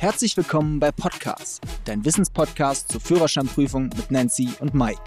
Herzlich willkommen bei Podcast, dein Wissenspodcast zur Führerscheinprüfung mit Nancy und Mike.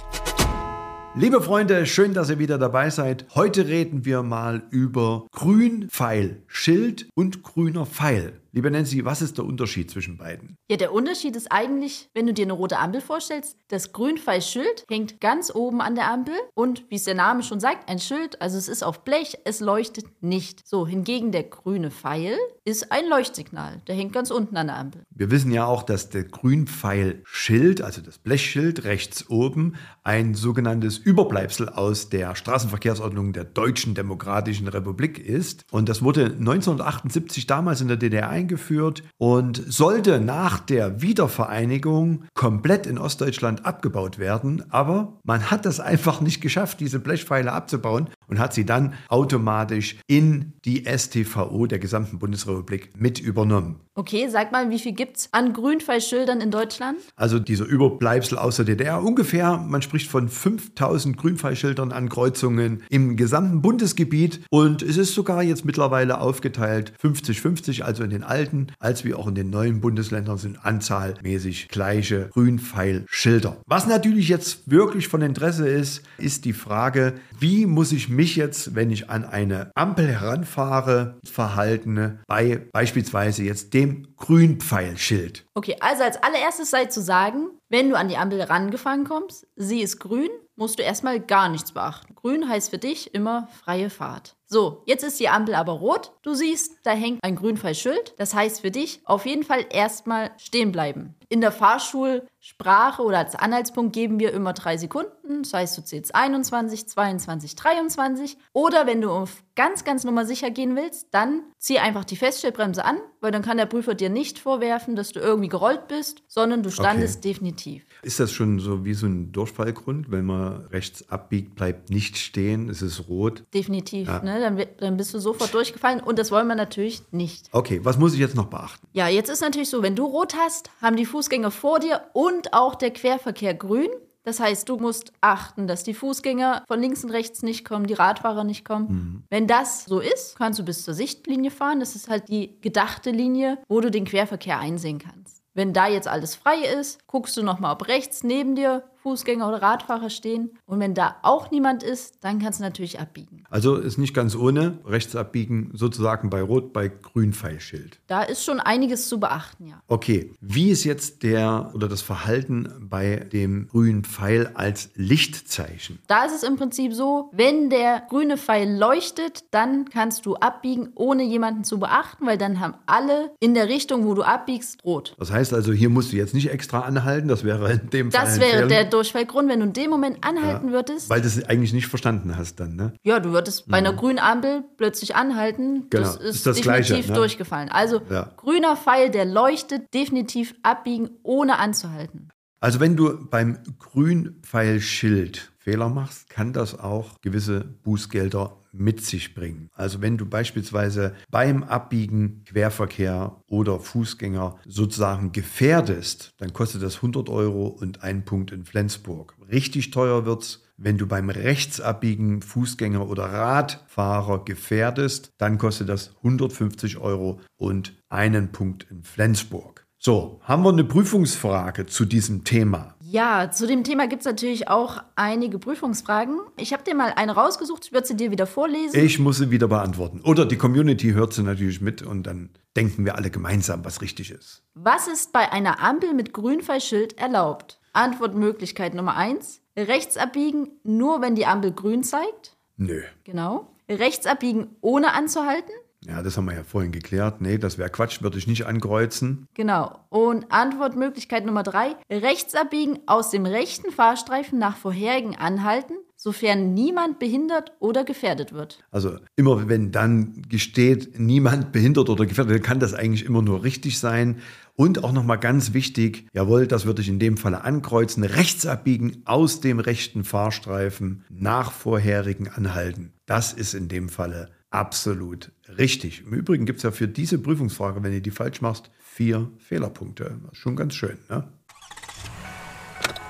Liebe Freunde, schön, dass ihr wieder dabei seid. Heute reden wir mal über Grünpfeil-Schild und grüner Pfeil. Liebe Nancy, was ist der Unterschied zwischen beiden? Ja, der Unterschied ist eigentlich, wenn du dir eine rote Ampel vorstellst, das Grünpfeil-Schild hängt ganz oben an der Ampel und wie es der Name schon sagt, ein Schild, also es ist auf Blech, es leuchtet nicht. So, hingegen der grüne Pfeil ist ein Leuchtsignal, der hängt ganz unten an der Ampel. Wir wissen ja auch, dass der Grünpfeil-Schild, also das Blechschild rechts oben, ein sogenanntes Überbleibsel aus der Straßenverkehrsordnung der Deutschen Demokratischen Republik ist. Und das wurde 1978 damals in der DDR eingeführt und sollte nach der Wiedervereinigung komplett in Ostdeutschland abgebaut werden. Aber man hat das einfach nicht geschafft, diese Blechpfeile abzubauen und hat sie dann automatisch in die STVO der gesamten Bundesrepublik mit übernommen. Okay, sag mal, wie viel gibt es an Grünpfeilschildern in Deutschland? Also dieser Überbleibsel aus der DDR ungefähr, man spricht von 5000 Grünpfeilschildern an Kreuzungen im gesamten Bundesgebiet und es ist sogar jetzt mittlerweile aufgeteilt 50-50, also in den alten als wie auch in den neuen Bundesländern sind anzahlmäßig gleiche Grünpfeilschilder. Was natürlich jetzt wirklich von Interesse ist, ist die Frage, wie muss ich mich jetzt, wenn ich an eine Ampel heranfahre, verhalten bei beispielsweise jetzt dem Grünpfeilschild? Okay, also als allererstes sei zu sagen, wenn du an die Ampel rangefahren kommst, sie ist grün, musst du erstmal gar nichts beachten. Grün heißt für dich immer freie Fahrt. So, jetzt ist die Ampel aber rot. Du siehst, da hängt ein Grünpfeilschild. Das heißt für dich auf jeden Fall erstmal stehen bleiben. In der Fahrschulsprache oder als Anhaltspunkt geben wir immer drei Sekunden. Das heißt, du zählst 21, 22, 23. Oder wenn du auf ganz, ganz Nummer sicher gehen willst, dann zieh einfach die Feststellbremse an, weil dann kann der Prüfer dir nicht vorwerfen, dass du irgendwie gerollt bist, sondern du standest okay. definitiv. Ist das schon so wie so ein Durchfallgrund, wenn man rechts abbiegt, bleibt nicht stehen, es ist rot? Definitiv, ja. ne? Dann, dann bist du sofort durchgefallen und das wollen wir natürlich nicht. Okay, was muss ich jetzt noch beachten? Ja, jetzt ist natürlich so, wenn du rot hast, haben die Fußgänger vor dir und auch der Querverkehr grün. Das heißt, du musst achten, dass die Fußgänger von links und rechts nicht kommen, die Radfahrer nicht kommen. Mhm. Wenn das so ist, kannst du bis zur Sichtlinie fahren. Das ist halt die gedachte Linie, wo du den Querverkehr einsehen kannst. Wenn da jetzt alles frei ist, guckst du nochmal, ob rechts neben dir Fußgänger oder Radfahrer stehen. Und wenn da auch niemand ist, dann kannst du natürlich abbiegen. Also ist nicht ganz ohne rechts abbiegen, sozusagen bei Rot, bei Grün Pfeilschild. Da ist schon einiges zu beachten, ja. Okay, wie ist jetzt der oder das Verhalten bei dem grünen Pfeil als Lichtzeichen? Da ist es im Prinzip so, wenn der grüne Pfeil leuchtet, dann kannst du abbiegen, ohne jemanden zu beachten, weil dann haben alle in der Richtung, wo du abbiegst, rot. Das heißt also, hier musst du jetzt nicht extra anhalten, das wäre in dem Fall. Das wäre der Durchfallgrund, wenn du in dem Moment anhalten ja, würdest. Weil du es eigentlich nicht verstanden hast dann, ne? Ja, du würdest bei einer mhm. grünen Ampel plötzlich anhalten. Genau. Das ist, ist das definitiv Gleiche, ne? durchgefallen. Also ja. grüner Pfeil, der leuchtet, definitiv abbiegen, ohne anzuhalten. Also wenn du beim Grünpfeilschild Fehler machst, kann das auch gewisse Bußgelder mit sich bringen. Also wenn du beispielsweise beim Abbiegen Querverkehr oder Fußgänger sozusagen gefährdest, dann kostet das 100 Euro und ein Punkt in Flensburg. Richtig teuer wird es, wenn du beim Rechtsabbiegen Fußgänger oder Radfahrer gefährdest, dann kostet das 150 Euro und einen Punkt in Flensburg. So, haben wir eine Prüfungsfrage zu diesem Thema? Ja, zu dem Thema gibt es natürlich auch einige Prüfungsfragen. Ich habe dir mal eine rausgesucht, ich würde sie dir wieder vorlesen. Ich muss sie wieder beantworten. Oder die Community hört sie natürlich mit und dann denken wir alle gemeinsam, was richtig ist. Was ist bei einer Ampel mit Grünpfeilschild erlaubt? Antwortmöglichkeit Nummer 1. Rechts abbiegen, nur wenn die Ampel grün zeigt? Nö. Genau. Rechts abbiegen, ohne anzuhalten? Ja, das haben wir ja vorhin geklärt. Nee, das wäre Quatsch, würde ich nicht ankreuzen. Genau. Und Antwortmöglichkeit Nummer drei: Rechts abbiegen aus dem rechten Fahrstreifen nach vorherigen Anhalten, sofern niemand behindert oder gefährdet wird. Also immer wenn dann gesteht, niemand behindert oder gefährdet, kann das eigentlich immer nur richtig sein. Und auch nochmal ganz wichtig, jawohl, das würde ich in dem Falle ankreuzen, rechts abbiegen aus dem rechten Fahrstreifen nach vorherigen Anhalten. Das ist in dem Falle absolut richtig. Im Übrigen gibt es ja für diese Prüfungsfrage, wenn du die falsch machst, vier Fehlerpunkte. Schon ganz schön, ne?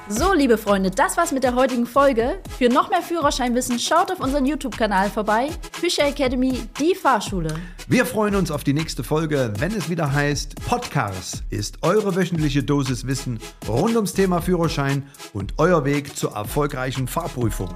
So, liebe Freunde, das war's mit der heutigen Folge. Für noch mehr Führerscheinwissen schaut auf unseren YouTube-Kanal vorbei. Fischer Academy, die Fahrschule. Wir freuen uns auf die nächste Folge, wenn es wieder heißt Podcast ist eure wöchentliche Dosis Wissen rund ums Thema Führerschein und euer Weg zur erfolgreichen Fahrprüfung.